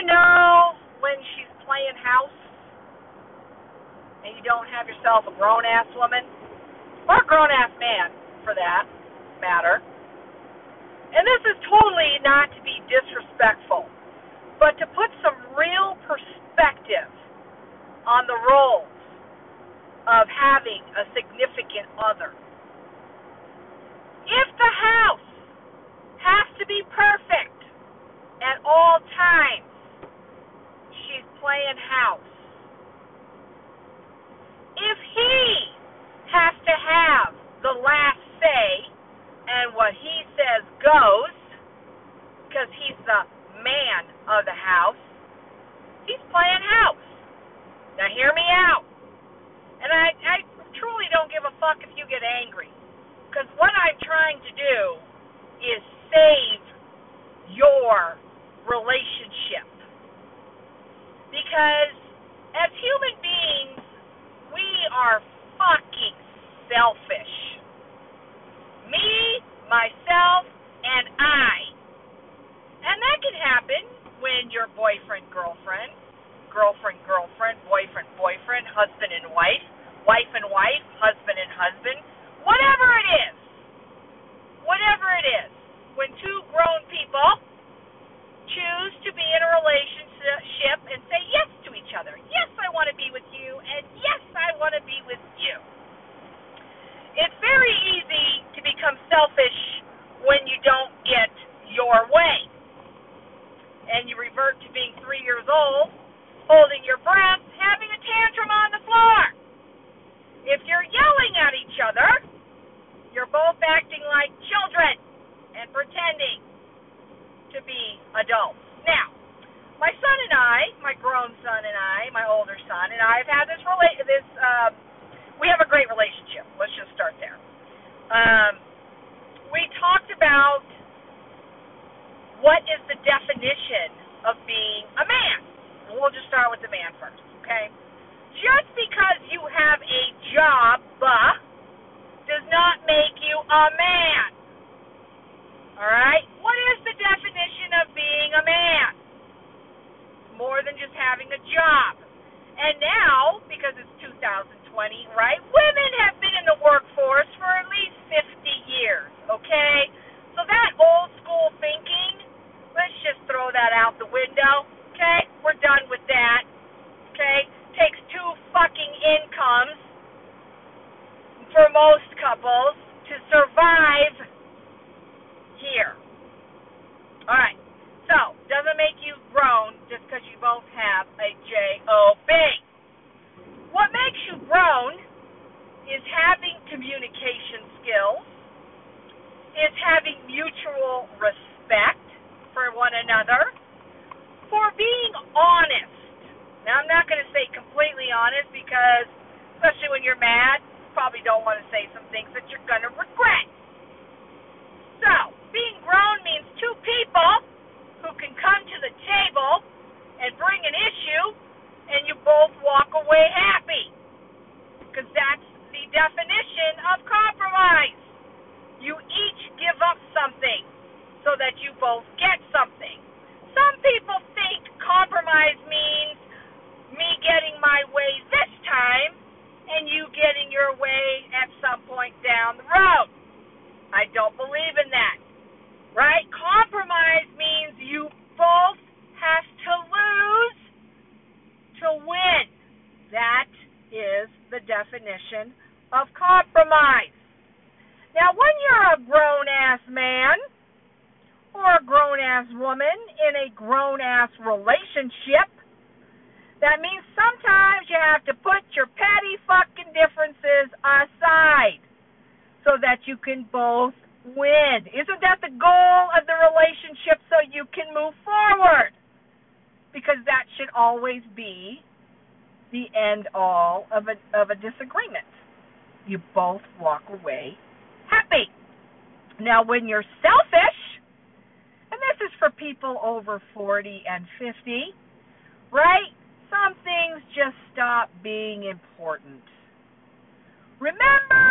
to know when she's playing house and you don't have yourself a grown ass woman or a grown ass man for that matter. And this is totally not to be disrespectful, but to put some real perspective on the roles of having a significant other. If the house has to be perfect at all times, playing house. If he has to have the last say and what he says goes, because he's the man of the house, he's playing house. Now hear me out. And I, I truly don't give a fuck if you get angry. Because what I'm trying to do is save your relationship. Because as human beings, we are fucking selfish. Me, myself, and I. And that can happen when your boyfriend, girlfriend, girlfriend, girlfriend, boyfriend, boyfriend, husband and wife, wife and wife, husband and husband, whatever it is, whatever it is, when two grown people choose to be in a relationship and say yes to each other. Yes, I want to be with you, and yes, I want to be with you. It's very easy to become selfish when you don't get your way. And you revert to being three years old, holding your breath, having a tantrum on the floor. If you're yelling at each other, you're both acting like children and pretending to be adults. Now, my son and I, my grown son and I, my older son and I have had this relate this um we have a great relationship. Let's just start there. Um we talked about what is the definition of being a man. We'll just start with the man first, okay? Just because you have a job uh, does not make you a man. All right? What is the definition of being a man? Having a job. And now, because it's 2020, right? Women have been in the workforce for at least 50 years, okay? So that old school thinking, let's just throw that out the window, okay? We're done with that, okay? Takes two fucking incomes for most couples to survive here. All right. So, doesn't make you grown just because you both have a J-O-B. What makes you grown is having communication skills, is having mutual respect for one another, for being honest. Now, I'm not going to say completely honest because, especially when you're mad, you probably don't want to say some things that you're going to regret. So, being grown means two people who can come to the table and bring an issue and you both walk away happy. Because that's the definition of compromise. You each give up something so that you both get something. Some people think compromise means me getting my way this time and you getting your way at some point down the road. I don't believe in that. Right? Compromise means you both have to lose to win. That is the definition of compromise. Now, when you're a grown ass man or a grown ass woman in a grown ass relationship, that means sometimes you have to put your petty fucking differences aside so that you can both win. Isn't that the goal of the relationship so you can move forward? Because that should always be the end all of a of a disagreement. You both walk away happy. Now when you're selfish, and this is for people over 40 and 50, right? Some things just stop being important. Remember,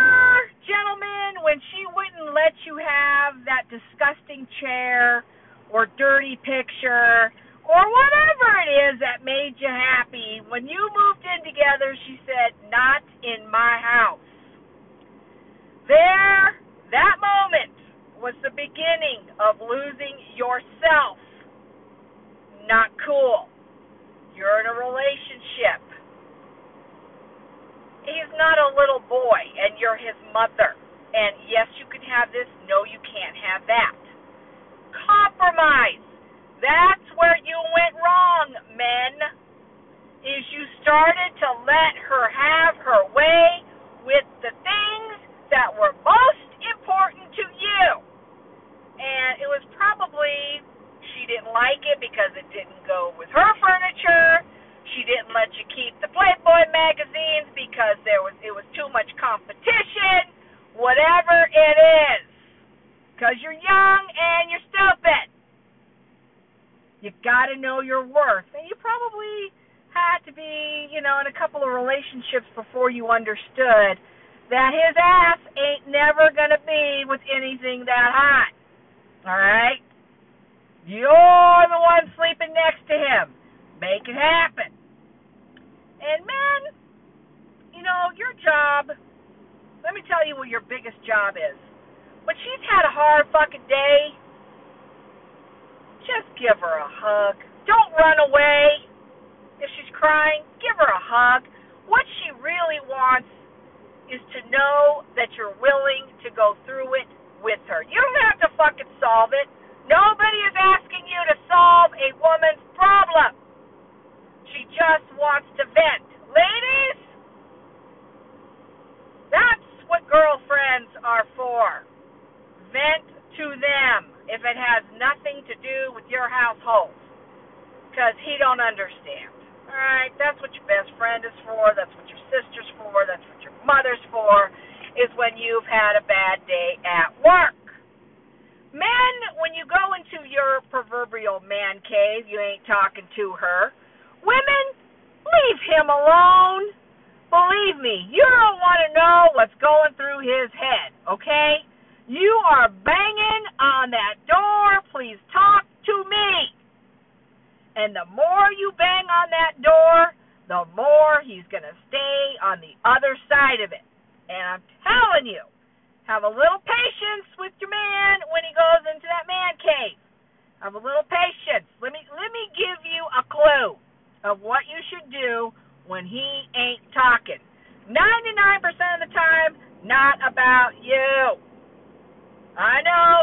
gentlemen, when she wouldn't let you have that disgusting chair or dirty picture or whatever it is that made you happy. When you moved in together, she said, Not in my house. There, that moment was the beginning of losing yourself. Not cool. You're in a relationship. He's not a little boy, and you're his mother. And yes, you can have this. No, you can't have that. Compromise. That's where you went wrong, men. Is you started to let her have her way with the things that were most important to you. And it was probably she didn't like it because it didn't go with her furniture. She didn't let you keep the Playboy magazines because there was it was too much competition. Whatever it is. Because you're young and you're stupid. You got to know your worth. And you probably had to be, you know, in a couple of relationships before you understood that his ass ain't never going to be with anything that hot. All right? You're the one sleeping next to him. Make it happen. And men, you know, your job, let me tell you what your biggest job is. When she's had a hard fucking day, just give her a hug. Don't run away. If she's crying, give her a hug. What she really wants is to know that you're willing to go through it with her. You don't have to fucking solve it. Nobody is asking you to solve a woman's problem. She just wants to vent. Ladies, that's what girlfriends are for. Vent to them if it has nothing to do with your household. Because he don't understand. Alright, that's what your best friend is for, that's what your sister's for, that's what your mother's for, is when you've had a bad day at work. Men, when you go into your proverbial man cave, you ain't talking to her. Women, leave him alone. Believe me, you don't want to know what's going through his head, okay? You are banging on that door. Please talk to me. And the more you bang on that door, the more he's going to stay on the other side of it. And I'm telling you, have a little patience with your man when he goes into that man cave. Have a little patience. Let me let me give you a clue of what you should do when he ain't talking. 99% of the time, not about you.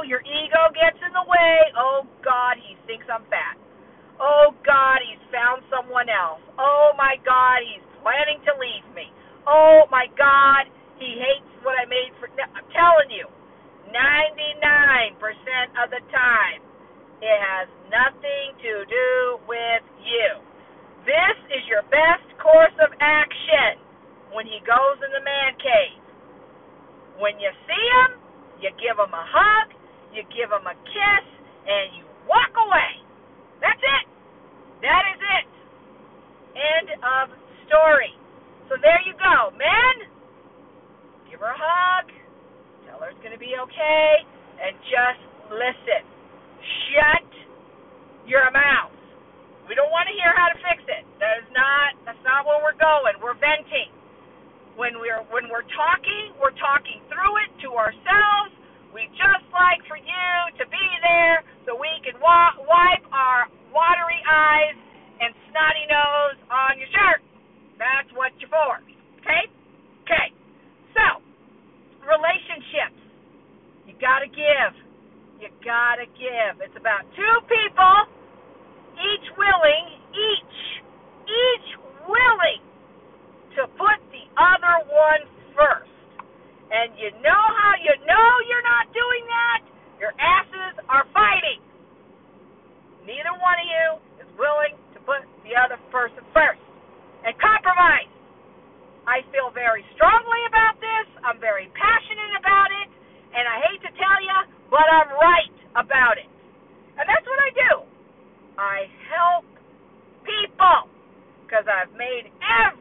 Your ego gets in the way. Oh God, he thinks I'm fat. Oh God, he's found someone else. Oh my God, he's planning to leave me. Oh my God, he hates what I made for. I'm telling you, 99% of the time, it has nothing to do with you. This is your best course of action when he goes in the man cave. When you see him, you give him a hug, you give him a kiss, and you walk away. That's it. That is it. End of story. So there you go. Men, give her a hug. Tell her it's going to be okay. And just listen. Shut your mouth. We don't want to hear how to fix it. That is not that's not where we're going. We're venting when we're when we're talking, we're talking through it to ourselves. We just like for you to be there so we can wa- wipe our watery eyes and snotty nose on your shirt. That's what you're for. Okay? Okay. So, relationships. You gotta give. You gotta give. It's about two people, each willing, each, each willing to put the other one first. And you know how you know you're not doing that? Your asses are fighting. Neither one of you is willing to put the other person first. And compromise. I feel very strongly about this. I'm very passionate about it. And I hate to tell you, but I'm right about it. And that's what I do. I help people because I've made every